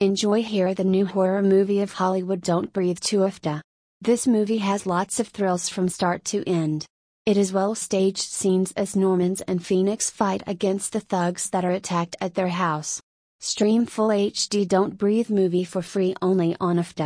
Enjoy here the new horror movie of Hollywood Don't Breathe Too Afdah. This movie has lots of thrills from start to end. It is well staged scenes as Normans and Phoenix fight against the thugs that are attacked at their house. Stream full HD Don't Breathe movie for free only on Afdah.